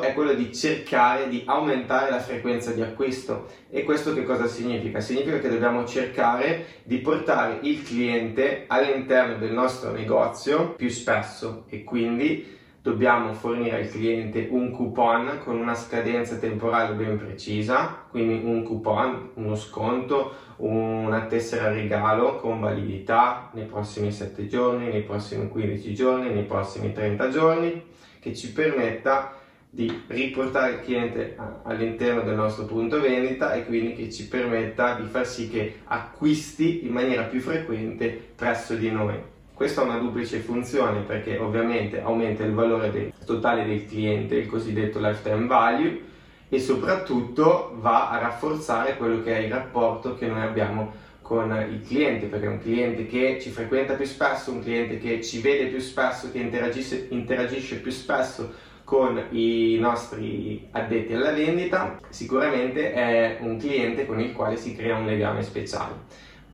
è quello di cercare di aumentare la frequenza di acquisto. E questo che cosa significa? Significa che dobbiamo cercare di portare il cliente all'interno del nostro negozio più spesso e quindi dobbiamo fornire al cliente un coupon con una scadenza temporale ben precisa, quindi un coupon, uno sconto, una tessera regalo con validità nei prossimi 7 giorni, nei prossimi 15 giorni, nei prossimi 30 giorni, che ci permetta di riportare il cliente all'interno del nostro punto vendita e quindi che ci permetta di far sì che acquisti in maniera più frequente presso di noi. Questo ha una duplice funzione perché ovviamente aumenta il valore del, totale del cliente, il cosiddetto lifetime value, e soprattutto va a rafforzare quello che è il rapporto che noi abbiamo con il cliente, perché è un cliente che ci frequenta più spesso, un cliente che ci vede più spesso, che interagisce, interagisce più spesso con i nostri addetti alla vendita, sicuramente è un cliente con il quale si crea un legame speciale.